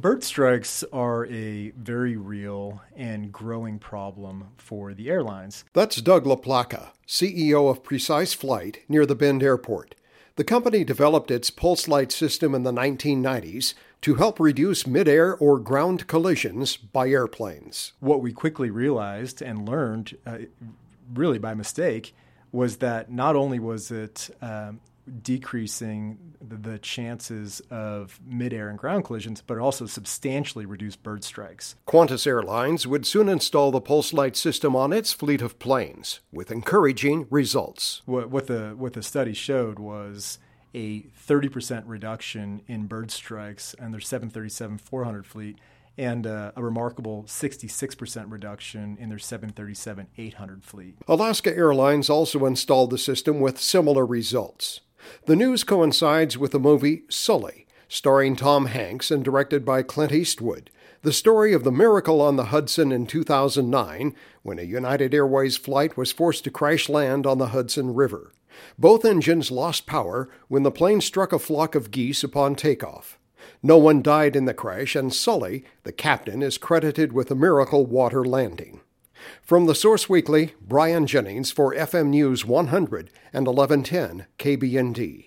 Bird strikes are a very real and growing problem for the airlines. That's Doug LaPlaca, CEO of Precise Flight near the Bend Airport. The company developed its pulse light system in the 1990s to help reduce midair or ground collisions by airplanes. What we quickly realized and learned, uh, really by mistake, was that not only was it um, decreasing the, chances of midair and ground collisions, but also substantially reduce bird strikes. Qantas Airlines would soon install the Pulse Light system on its fleet of planes, with encouraging results. What, what the what the study showed was a 30% reduction in bird strikes and their 737 400 fleet and uh, a remarkable 66% reduction in their 737 800 fleet. Alaska Airlines also installed the system with similar results. The news coincides with the movie Sully, starring Tom Hanks and directed by Clint Eastwood, the story of the miracle on the Hudson in 2009 when a United Airways flight was forced to crash land on the Hudson River. Both engines lost power when the plane struck a flock of geese upon takeoff. No one died in the crash, and Sully, the captain, is credited with a miracle water landing. From the Source Weekly, Brian Jennings for FM News 100 and 1110 KBND.